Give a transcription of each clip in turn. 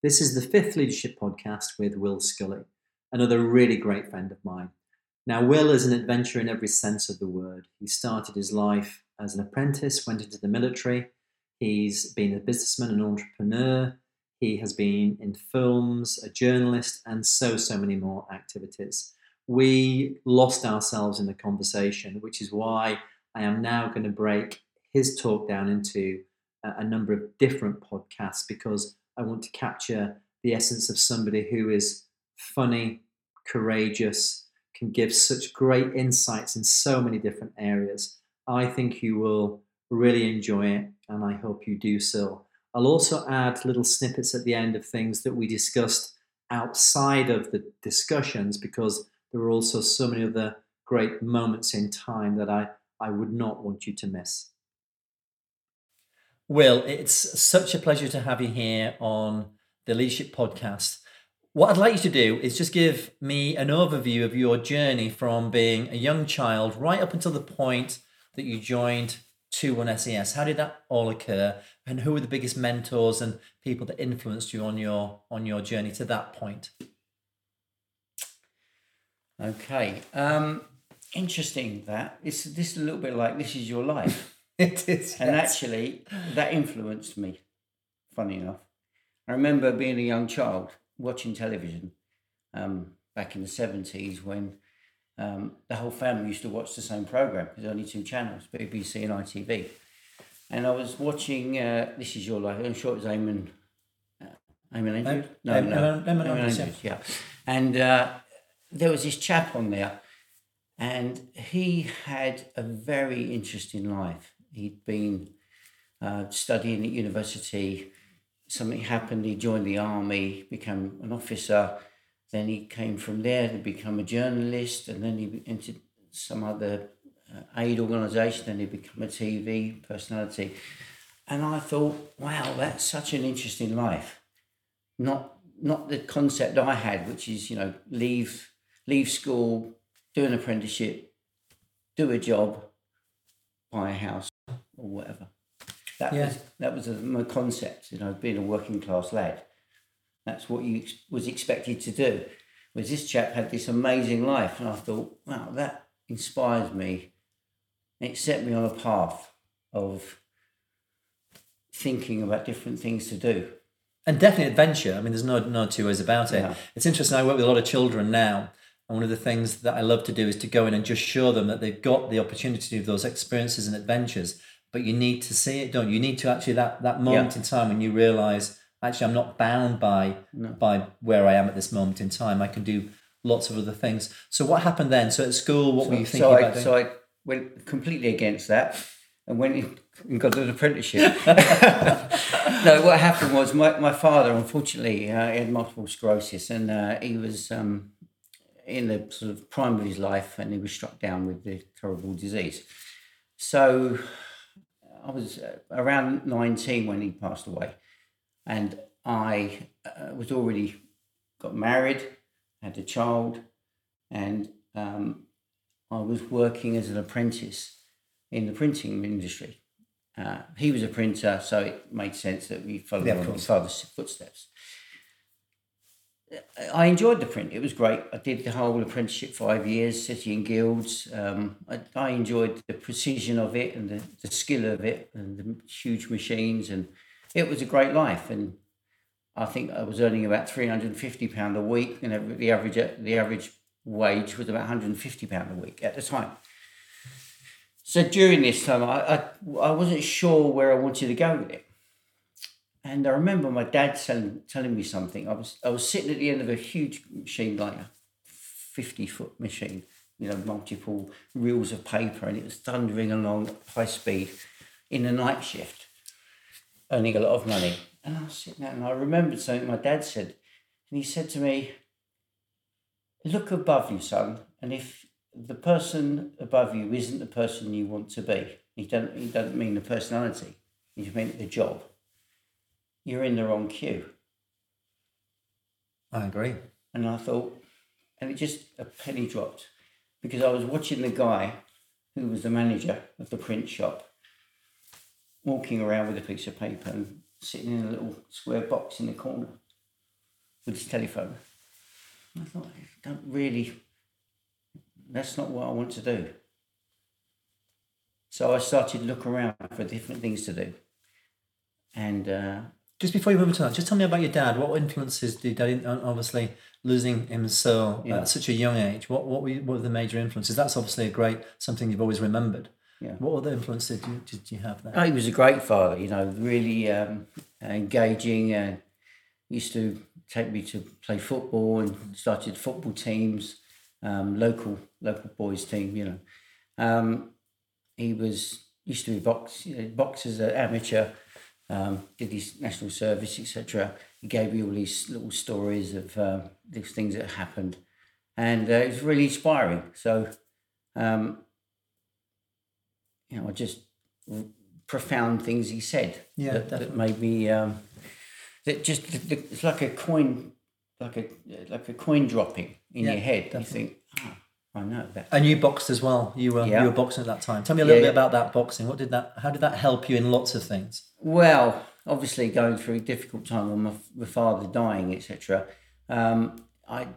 This is the fifth leadership podcast with Will Scully, another really great friend of mine. Now, Will is an adventurer in every sense of the word. He started his life as an apprentice, went into the military. He's been a businessman, an entrepreneur. He has been in films, a journalist, and so, so many more activities. We lost ourselves in the conversation, which is why I am now going to break his talk down into a number of different podcasts because I want to capture the essence of somebody who is funny, courageous, can give such great insights in so many different areas. I think you will really enjoy it, and I hope you do so. I'll also add little snippets at the end of things that we discussed outside of the discussions because there are also so many other great moments in time that I, I would not want you to miss. Will, it's such a pleasure to have you here on the Leadership Podcast. What I'd like you to do is just give me an overview of your journey from being a young child right up until the point that you joined 2-1 SAS. How did that all occur? And who were the biggest mentors and people that influenced you on your on your journey to that point? Okay. Um, interesting that. It's this is a little bit like this is your life. it is. And yes. actually that influenced me, funny enough. I remember being a young child watching television um, back in the 70s when um, the whole family used to watch the same program. There's only two channels, BBC and ITV. And I was watching uh, This Is Your Life. I'm sure it was Eamonn. Uh, Eamonn Andrews? No, no. Eamonn, Eamonn Andrews, Andrews, yeah. And uh, there was this chap on there, and he had a very interesting life. He'd been uh, studying at university. Something happened. He joined the army, became an officer then he came from there to become a journalist, and then he entered some other uh, aid organisation, then he became a TV personality. And I thought, wow, that's such an interesting life. Not not the concept I had, which is you know leave leave school, do an apprenticeship, do a job, buy a house or whatever. That yeah. was that was a, my concept. You know, being a working class lad. That's what you ex- was expected to do. Whereas this chap had this amazing life, and I thought, wow, that inspires me. It set me on a path of thinking about different things to do. And definitely adventure. I mean, there's no no two ways about it. Yeah. It's interesting. I work with a lot of children now, and one of the things that I love to do is to go in and just show them that they've got the opportunity to do those experiences and adventures. But you need to see it, don't you? You need to actually that that moment yeah. in time when you realise actually I'm not bound by no. by where I am at this moment in time. I can do lots of other things. So what happened then? So at school, what so, were you thinking so about? I, doing? So I went completely against that and went and got an apprenticeship. no, what happened was my, my father, unfortunately, uh, he had multiple sclerosis and uh, he was um, in the sort of prime of his life and he was struck down with the terrible disease. So I was uh, around 19 when he passed away and I uh, was already got married, had a child, and um, I was working as an apprentice in the printing industry. Uh, he was a printer, so it made sense that we followed yeah, his father's footsteps. I enjoyed the print. It was great. I did the whole apprenticeship five years, city and guilds. Um, I, I, enjoyed the precision of it and the, the skill of it and the huge machines and it was a great life, and I think I was earning about three hundred and fifty pound a week, and the average the average wage was about one hundred and fifty pound a week at the time. So during this time, I, I, I wasn't sure where I wanted to go with it. And I remember my dad telling, telling me something. I was, I was sitting at the end of a huge machine, like a 50 foot machine, you know, multiple reels of paper, and it was thundering along at high speed in the night shift earning a lot of money. And I was sitting there and I remembered something my dad said. And he said to me, Look above you, son, and if the person above you isn't the person you want to be, he don't he doesn't mean the personality, he meant the job, you're in the wrong queue. I agree. And I thought, and it just a penny dropped because I was watching the guy who was the manager of the print shop walking around with a piece of paper and sitting in a little square box in the corner. with his telephone. And I thought, I don't really, that's not what I want to do. So I started to look around for different things to do. And uh, just before you move on to that, just tell me about your dad. What influences did dad, obviously losing him so yeah. at such a young age? What what were, what were the major influences? That's obviously a great something you've always remembered. Yeah. What other influences did you, did you have there? Oh, he was a great father. You know, really um, engaging and used to take me to play football and started football teams, um, local local boys team. You know, um, he was used to be box you an amateur. Um, did his national service, etc. He gave me all these little stories of um, these things that happened, and uh, it was really inspiring. So, um, you know, just profound things he said yeah, that, that made me um, that just it's like a coin, like a like a coin dropping in yeah, your head. Definitely. You think, oh, I know. And you boxed as well. You were yeah. you were boxing at that time. Tell me a little yeah, bit about that boxing. What did that? How did that help you in lots of things? Well, obviously going through a difficult time with my, my father dying, etc. Um, I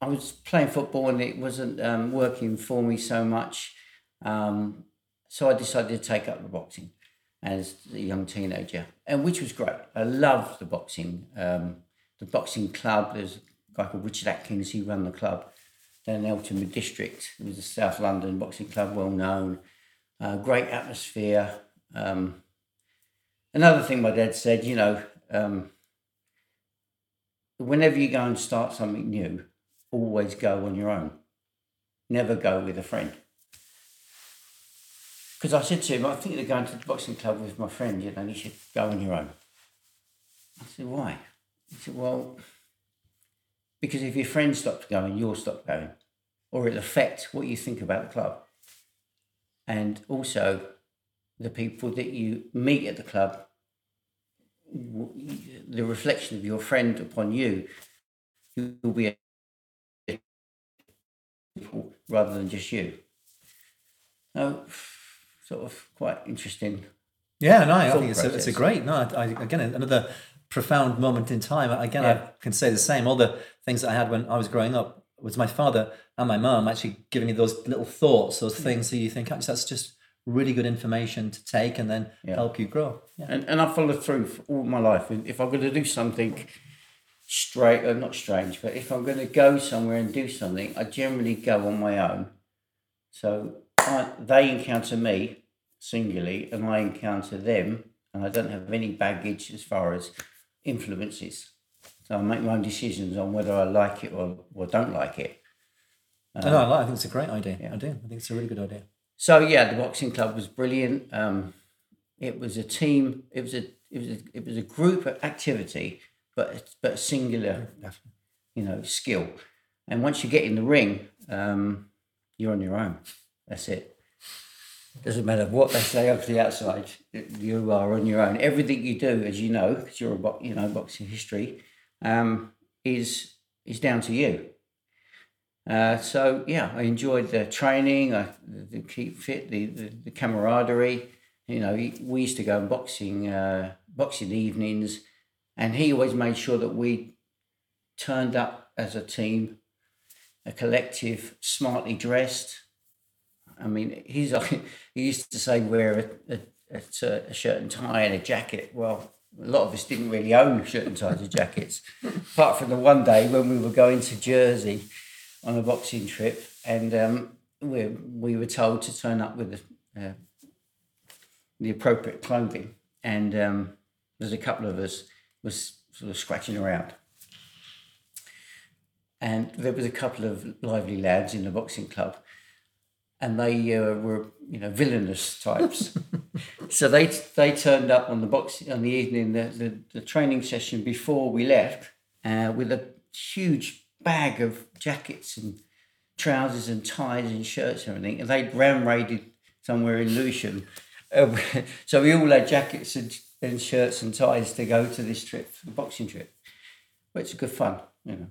I was playing football and it wasn't um, working for me so much. Um, so I decided to take up the boxing as a young teenager, and which was great. I loved the boxing, um, the boxing club. There's a guy called Richard Atkins. He ran the club down in Eltham District. It was a South London boxing club, well known. Uh, great atmosphere. Um, another thing my dad said, you know, um, whenever you go and start something new, always go on your own. Never go with a friend because I said to him, I think they're going to the boxing club with my friend, you know, and he said, go on your own. I said, why? He said, well, because if your friend stops going, you'll stop going, or it'll affect what you think about the club. And also, the people that you meet at the club, the reflection of your friend upon you, you'll be rather than just you. Now, sort of quite interesting. Yeah, no, I think it's a, it's a great, no, I, again, another profound moment in time. Again, yeah. I can say the same. All the things that I had when I was growing up was my father and my mum actually giving me those little thoughts, those things that you think, actually, that's just really good information to take and then yeah. help you grow. Yeah. And, and I followed through for all my life. If I'm going to do something straight, or uh, not strange, but if I'm going to go somewhere and do something, I generally go on my own. So I, they encounter me singularly, and I encounter them, and I don't have any baggage as far as influences. So I make my own decisions on whether I like it or, or don't like it. Um, no, I, think it's a great idea. Yeah. I do. I think it's a really good idea. So yeah, the boxing club was brilliant. Um, it was a team. It was a it was a, it was a group activity, but but a singular, you know, skill. And once you get in the ring, um, you're on your own. That's it. Doesn't matter what they say over the outside. You are on your own. Everything you do, as you know, because you're a bo- you know boxing history, um, is is down to you. Uh, so yeah, I enjoyed the training, I, the, the keep fit, the, the, the camaraderie. You know, we used to go boxing uh, boxing evenings, and he always made sure that we turned up as a team, a collective, smartly dressed. I mean, he's like, he used to say wear a, a, a, shirt and tie and a jacket. Well, a lot of us didn't really own shirt and ties or jackets, apart from the one day when we were going to Jersey on a boxing trip, and um, we we were told to turn up with the, uh, the appropriate clothing, and um, there's a couple of us was sort of scratching around. And there was a couple of lively lads in the boxing club and they uh, were you know villainous types. so they they turned up on the box on the evening the, the, the training session before we left uh, with a huge bag of jackets and trousers and ties and shirts and everything, and they'd ram raided somewhere in Lewisham. Uh, so we all had jackets and, and shirts and ties to go to this trip, the boxing trip. But it's good fun, you know.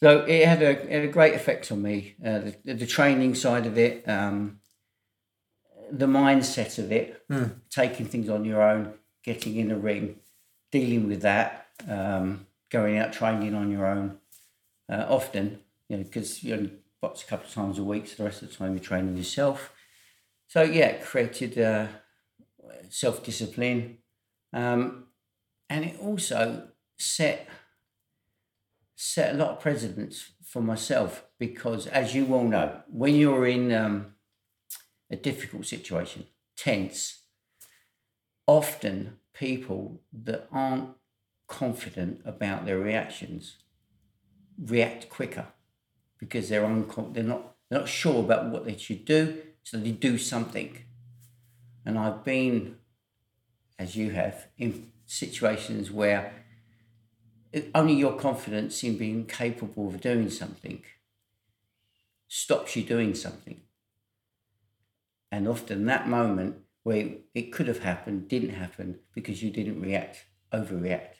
So it had a, it had a great effect on me. Uh, the, the training side of it, um, the mindset of it, mm. taking things on your own, getting in a ring, dealing with that, um, going out training on your own uh, often, you know, because you only box a couple of times a week, so the rest of the time you're training yourself. So yeah, it created uh, self discipline, um, and it also set set a lot of precedents for myself because, as you all know, when you're in um, a difficult situation, tense, often people that aren't confident about their reactions react quicker because they're uncon- they're not they're not sure about what they should do, so they do something. And I've been, as you have, in situations where only your confidence in being capable of doing something stops you doing something. And often that moment where it could have happened didn't happen because you didn't react, overreact.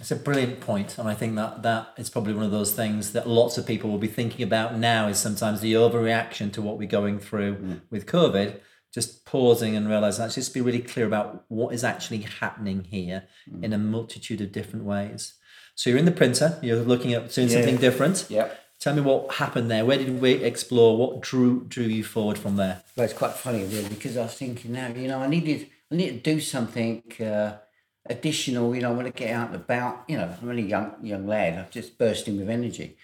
It's a brilliant point, and I think that that is probably one of those things that lots of people will be thinking about now. Is sometimes the overreaction to what we're going through mm. with COVID. Just pausing and realizing, let's just be really clear about what is actually happening here mm. in a multitude of different ways. So you're in the printer, you're looking at doing yeah. something different. Yeah. Tell me what happened there. Where did we explore? What drew drew you forward from there? Well, it's quite funny, really, because I was thinking now, you know, I needed I need to do something. Uh, additional, you know, I want to get out and about. You know, I'm only a young young lad. I'm just bursting with energy.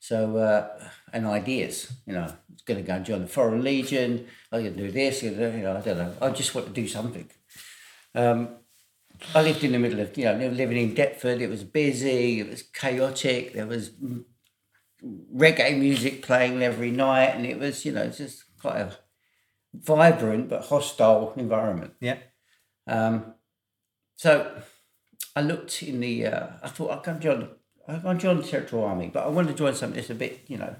So uh, and ideas, you know, it's going to go and join the Foreign Legion. I'm going to do this. You know, I don't know. I just want to do something. Um, I lived in the middle of, you know, living in Deptford. It was busy. It was chaotic. There was reggae music playing every night, and it was, you know, just quite a vibrant but hostile environment. Yeah. Um, so I looked in the. Uh, I thought I'll come join. I'll go join the Territorial Army, but I wanted to join something that's a bit, you know,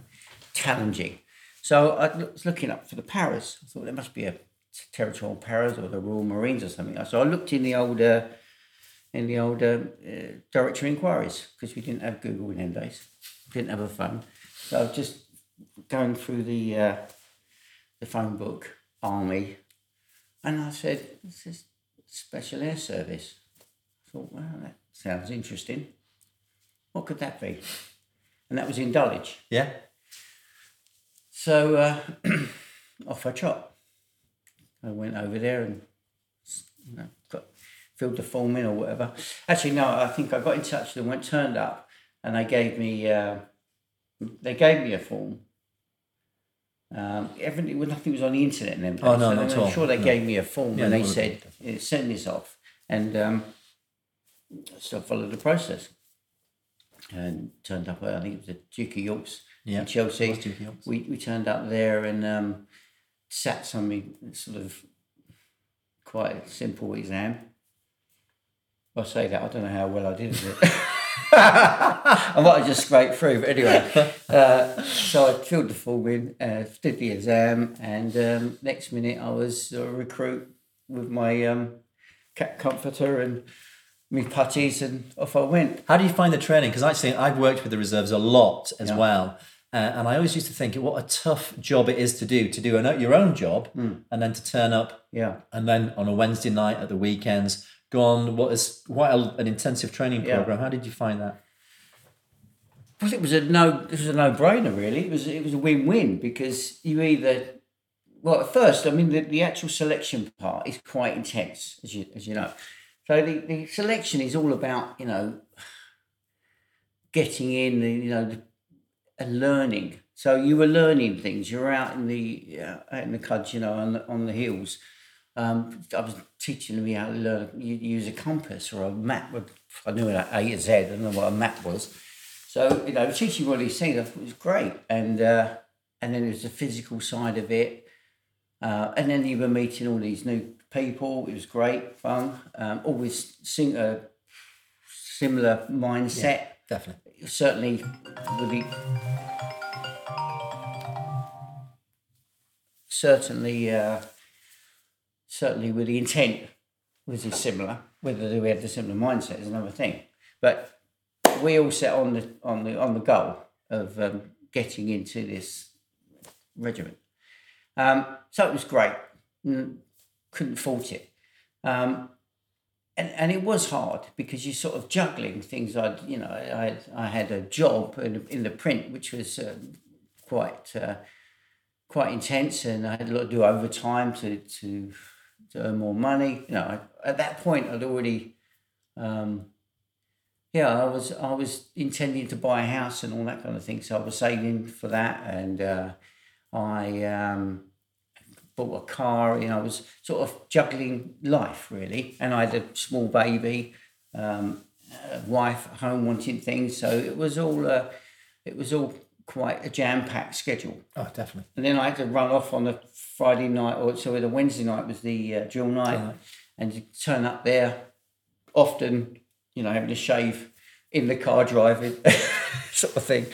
challenging. So I was looking up for the paras. I thought there must be a territorial paras or the Royal Marines or something. So I looked in the older, in the older uh, directory inquiries because we didn't have Google in them days, didn't have a phone. So I was just going through the uh, the phone book, Army, and I said, "This is Special Air Service." I thought, "Well, that sounds interesting. What could that be?" And that was in Dulwich. Yeah. So uh, off I trot. I went over there and you know, got, filled the form in or whatever. Actually, no, I think I got in touch with them, went turned up, and they gave me uh, they gave me a form. Um, everything, nothing was on the internet and then. Oh no, so not I'm all. sure they no. gave me a form yeah, and they said send this off, and um, so I followed the process. And turned up. I think it was the Duke of York's yeah, in Chelsea. We we turned up there and um, sat something sort of quite a simple exam. I say that I don't know how well I did it. I might have just scraped through, but anyway. Uh, so I filled the form in, uh, did the exam, and um, next minute I was a recruit with my um, cap comforter and me puttees, and off I went. How do you find the training? Because actually, I've worked with the reserves a lot as yeah. well. Uh, and I always used to think what a tough job it is to do to do an, your own job mm. and then to turn up yeah and then on a Wednesday night at the weekends go on what is quite a, an intensive training program. Yeah. How did you find that? Well, it was a no. It was a no-brainer, really. It was it was a win-win because you either well at first, I mean, the, the actual selection part is quite intense, as you as you know. So the, the selection is all about you know getting in, the, you know, the and learning. So you were learning things. You were out in the uh, out in the cuds, you know, on the, on the hills. Um, I was teaching them how to learn use a compass or a map. I knew what A to Z. I didn't know what a map was. So you know, teaching all these things I thought was great. And uh, and then there's the physical side of it. Uh, and then you were meeting all these new people. It was great fun. Um, always sing a similar mindset. Yeah, definitely. Certainly with the certainly uh, certainly with the intent was similar. Whether we had the similar mindset is another thing. But we all set on the on the on the goal of um, getting into this regiment. Um, so it was great. Couldn't fault it. Um, and, and it was hard because you're sort of juggling things. I, you know, I had, I had a job in, in the print which was uh, quite uh, quite intense, and I had a lot to do overtime to to, to earn more money. You know, I, at that point, I'd already, um, yeah, I was I was intending to buy a house and all that kind of thing. So I was saving for that, and uh, I. Um, bought a car. You know, I was sort of juggling life really, and I had a small baby, um, wife at home wanting things. So it was all uh, it was all quite a jam packed schedule. Oh, definitely. And then I had to run off on a Friday night, or sorry, the Wednesday night was the uh, drill night, and to turn up there, often, you know, having a shave in the car driving, sort of thing,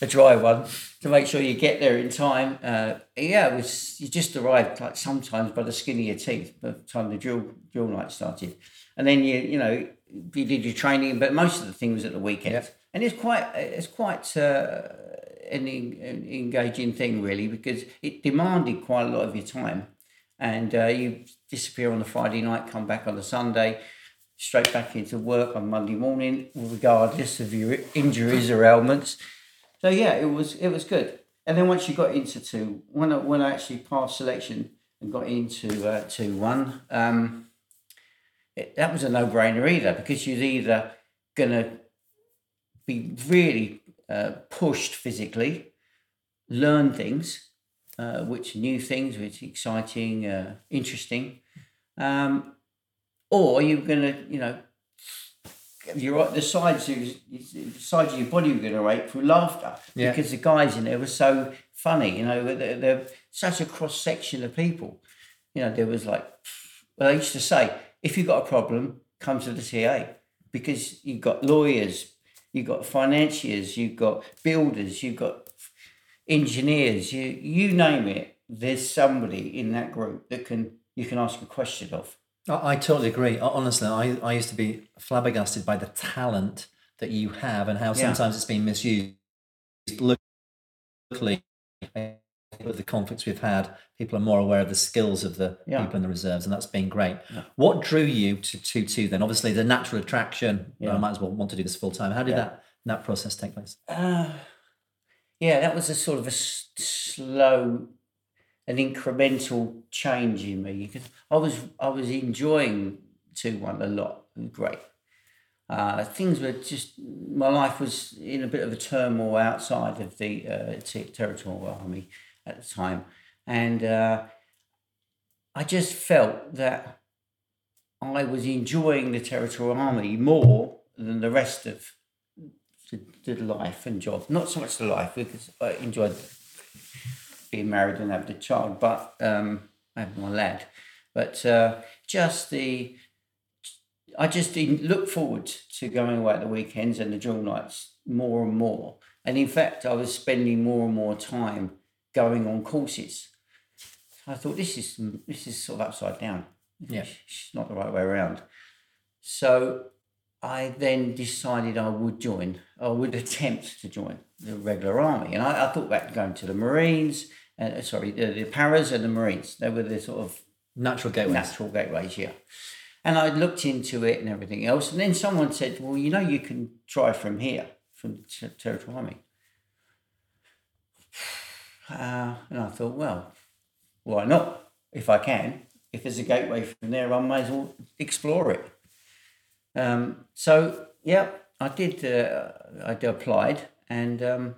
a dry one, to make sure you get there in time. Uh, yeah, it was you just arrived like sometimes by the skin of your teeth by the time the drill drill night started, and then you you know you did your training, but most of the thing was at the weekend, Yep. and it's quite it's quite. Uh, an, an engaging thing really because it demanded quite a lot of your time and uh, you disappear on the Friday night, come back on the Sunday, straight back into work on Monday morning, regardless of your injuries or ailments. So yeah, it was it was good. And then once you got into two, when I, when I actually passed selection and got into uh, two one, um, it, that was a no brainer either because you're either gonna be really uh, pushed physically, learn things, uh, which new things, which exciting, uh, interesting, um, or you're gonna, you know, you're right. The sides of the sides of your body were gonna ache through laughter Yeah. because the guys in there were so funny. You know, they're, they're such a cross section of people. You know, there was like, well, I used to say, if you've got a problem, come to the TA because you've got lawyers, you've got financiers, you've got builders, you've got engineers, you you name it. There's somebody in that group that can you can ask a question of. I, I totally agree. Honestly, I, I used to be flabbergasted by the talent that you have and how sometimes it's been misused. Luckily, with the conflicts we've had, people are more aware of the skills of the Yeah. people in the reserves, and that's been great. What drew you to 2 2 then? Obviously, the natural attraction, Yeah. I might as well want to do this full time. How did Yeah. that, that process take place? Uh, yeah, that was a sort of a s- slow, an incremental change in me because I was I was enjoying two one a lot. Great. Uh, things were just my life was in a bit of a turmoil outside of the uh, territorial army at the time, and uh, I just felt that I was enjoying the territorial army more than the rest of the, the life and job. Not so much the life because I enjoyed being married and having a child, but um, have my lad. But uh, just the, I just didn't look forward to going away at the weekends and the drill nights more and more. And in fact, I was spending more and more time going on courses. I thought this is this is sort of upside down. Yeah. It's not the right way around. So I then decided I would join, I would attempt to join the regular army. And I, I thought about going to the Marines, uh, sorry, the, the Paras and the Marines. They were the sort of Natural gateways. natural gateways, yeah. And I looked into it and everything else. And then someone said, well, you know, you can try from here, from the Ter- Territorial Army. Uh, and I thought, well, why not? If I can, if there's a gateway from there, I may as well explore it. Um, so yeah, I did. Uh, I applied, and um,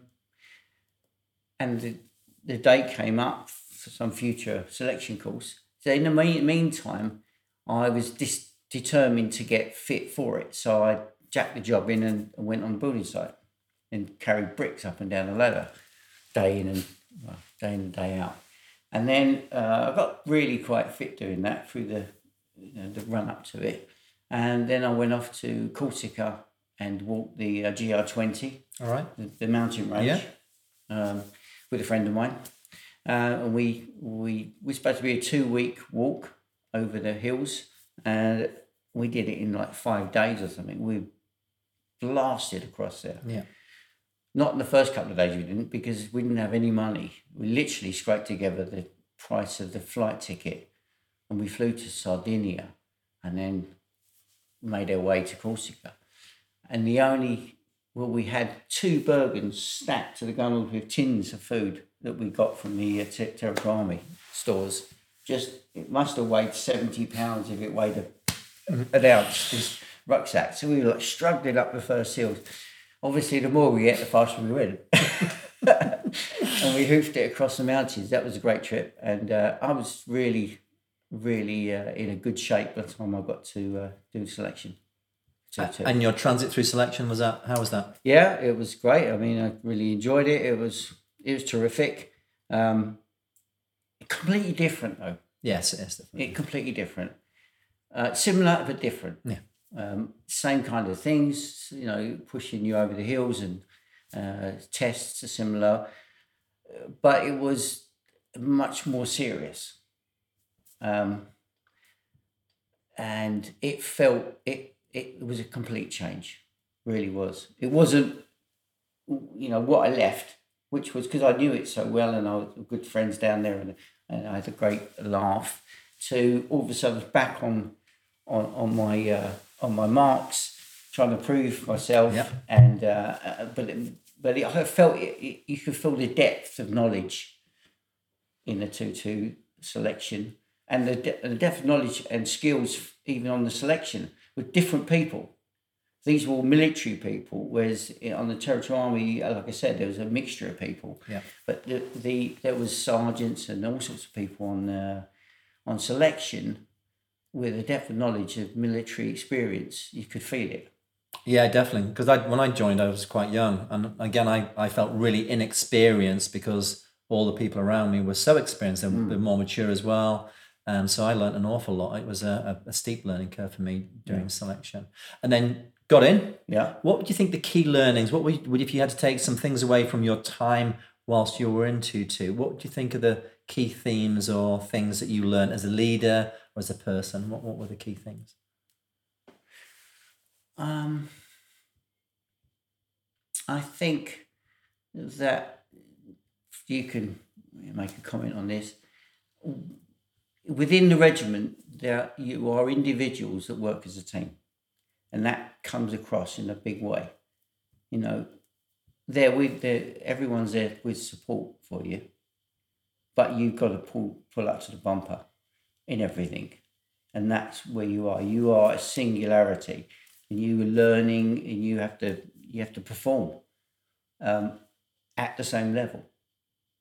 and the, the date came up for some future selection course. So in the mean, meantime, I was dis- determined to get fit for it. So I jacked the job in and went on the building site and carried bricks up and down the ladder, day in and well, day in and day out. And then uh, I got really quite fit doing that through the you know, the run up to it. And then I went off to Corsica and walked the uh, GR20, All right. the, the mountain range, um, with a friend of mine. Uh, and we we we supposed to be a two week walk over the hills, and we did it in like five days or something. We blasted across there. Yeah. Not in the first couple of days we didn't because we didn't have any money. We literally scraped together the price of the flight ticket, and we flew to Sardinia, and then made our way to Corsica, and the only well, we had two Bergens stacked to the gunnels with tins of food that we got from the uh, Ter- stores. Just it must have weighed seventy pounds if it weighed a, an ounce. This rucksack. So we like struggling up the first hills. Obviously, the more we ate, the faster we went. and we hoofed it across the mountains. That was a great trip, and uh, I was really, really uh, in a good shape by the time I got to uh, do selection. To- And your transit through selection was that? How was that? yeah, it was great. I mean, I really enjoyed it. It was it was terrific. Um, completely different though. Yes, it is. Definitely. It completely different. Uh, similar but different. Yeah. Um, same kind of things, you know, pushing you over the hills and uh, tests are similar, uh, but it was much more serious. Um, and it felt it it was a complete change, really was. It wasn't, you know, what I left, which was because I knew it so well and I was good friends down there and, and I had a great laugh. To all of a sudden back on on on my uh, on my marks, trying to prove myself, Yeah. and uh, uh, but it, but it, I felt it, it, you could feel the depth of knowledge in the two two selection, and the de- the depth of knowledge and skills even on the selection with different people. These were all military people, whereas on the Territorial Army, uh, like I said, there was a mixture of people. Yeah. But the, the there was sergeants and all sorts of people on uh, on selection with a depth of knowledge of military experience. You could feel it. Yeah, definitely. Because I, when I joined, I was quite young, and again, I, I felt really inexperienced because all the people around me were so experienced and were more mature as well. Um, so I learned an awful lot. It was a, a, a steep learning curve for me during selection, and then got in. Yeah. What would you think the key learnings? What would, would if you had to take some things away from your time whilst you were in two two? What would you think are the key themes or things that you learned as a leader or as a person? What what were the key things? Um, I think that you can make a comment on this. Within the regiment, there you are individuals that work as a team, and that comes across in a big way. You know, there with the everyone's there with support for you, but you've got to pull pull up to the bumper in everything, and that's where you are. You are a singularity and you are learning and you have to you have to perform um, at the same level.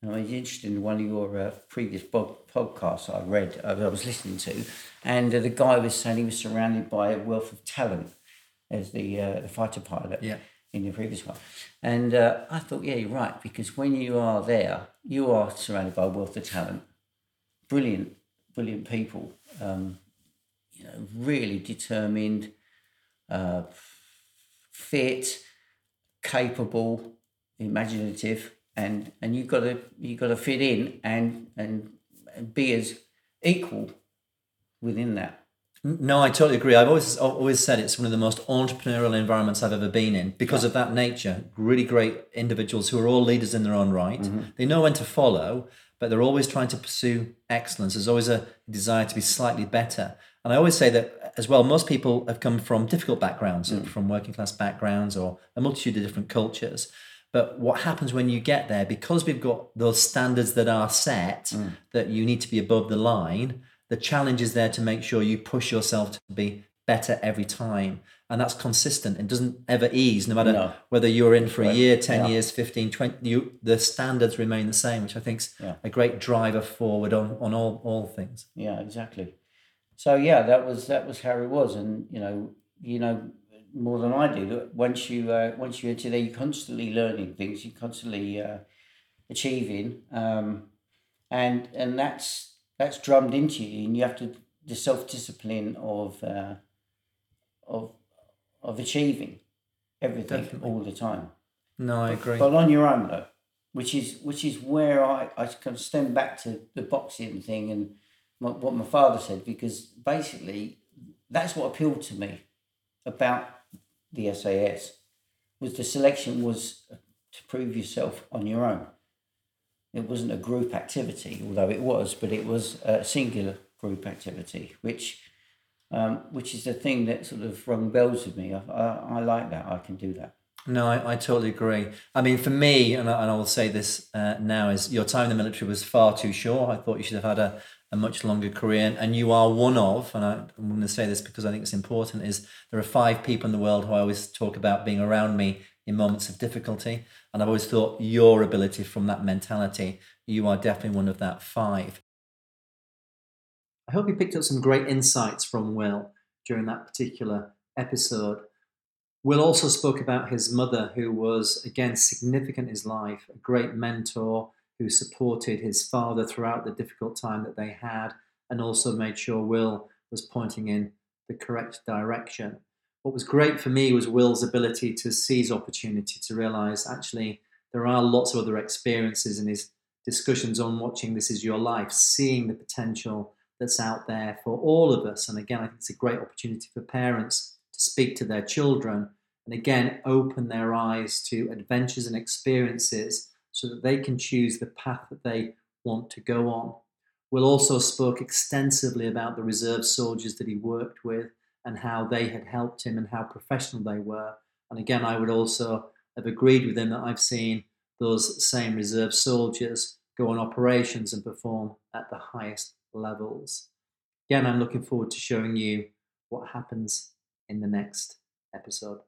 And I was interested in one of your uh, previous pod- podcasts I read, uh, I was listening to, and uh, the guy was saying he was surrounded by a wealth of talent as the uh, the fighter pilot Yeah. in the previous one. And uh, I thought, yeah, you're right, because when you are there, you are surrounded by a wealth of talent, brilliant, brilliant people, um, you know, really determined, uh, fit, capable, imaginative, and and you've got to you've got to fit in and and, and be as equal within that. No, I totally agree. I've always always said it's one of the most entrepreneurial environments I've ever been in because of that nature. Really great individuals who are all leaders in their own right. Mm-hmm. They know when to follow, but they're always trying to pursue excellence. There's always a desire to be slightly better. And I always say that as well, most people have come from difficult backgrounds, mm. from working class backgrounds or a multitude of different cultures. But what happens when you get there, because we've got those standards that are set, mm. that you need to be above the line, the challenge is there to make sure you push yourself to be better every time. And that's consistent. and doesn't ever ease, no matter No. whether you're in for a year, 10 Yeah. years, 15, 20, you, the standards remain the same, which I think is Yeah. a great driver forward on, on all, all things. Yeah, exactly. So yeah, that was that was how it was, and you know, you know more than I do. that Once you uh, once you enter there, you're constantly learning things. You're constantly uh, achieving, um, and and that's that's drummed into you, and you have to the self discipline of uh, of of achieving everything Definitely. all the time No, I agree. but on your own though, which is which is where I I kind of stand back to the boxing thing and my, what my father said because basically that's what appealed to me about the SAS was the selection was to prove yourself on your own. It wasn't a group activity, although it was, but it was a singular group activity, which um, which is the thing that sort of rung bells with me. I, I, I like that. I can do that. No, I, I totally agree. I mean, for me, and I, and I will say this uh, now, is your time in the military was far too short. I thought you should have had a, a much longer career. And, you are one of, and I, I'm going to say this because I think it's important, is there are five people in the world who I always talk about being around me in moments of difficulty. And I've always thought your ability from that mentality, you are definitely one of that five. I hope you picked up some great insights from Will during that particular episode. Will also spoke about his mother, who was, again, significant in his life, a great mentor who supported his father throughout the difficult time that they had, and also made sure Will was pointing in the correct direction. What was great for me was Will's ability to seize opportunity, to realize actually there are lots of other experiences in his discussions on watching This Is Your Life, seeing the potential that's out there for all of us. And again, I think it's a great opportunity for parents to speak to their children and again open their eyes to adventures and experiences so that they can choose the path that they want to go on. Will also spoke extensively about the reserve soldiers that he worked with and how they had helped him and how professional they were. And again, I would also have agreed with him that I've seen those same reserve soldiers go on operations and perform at the highest levels. Again, I'm looking forward to showing you what happens in the next episode.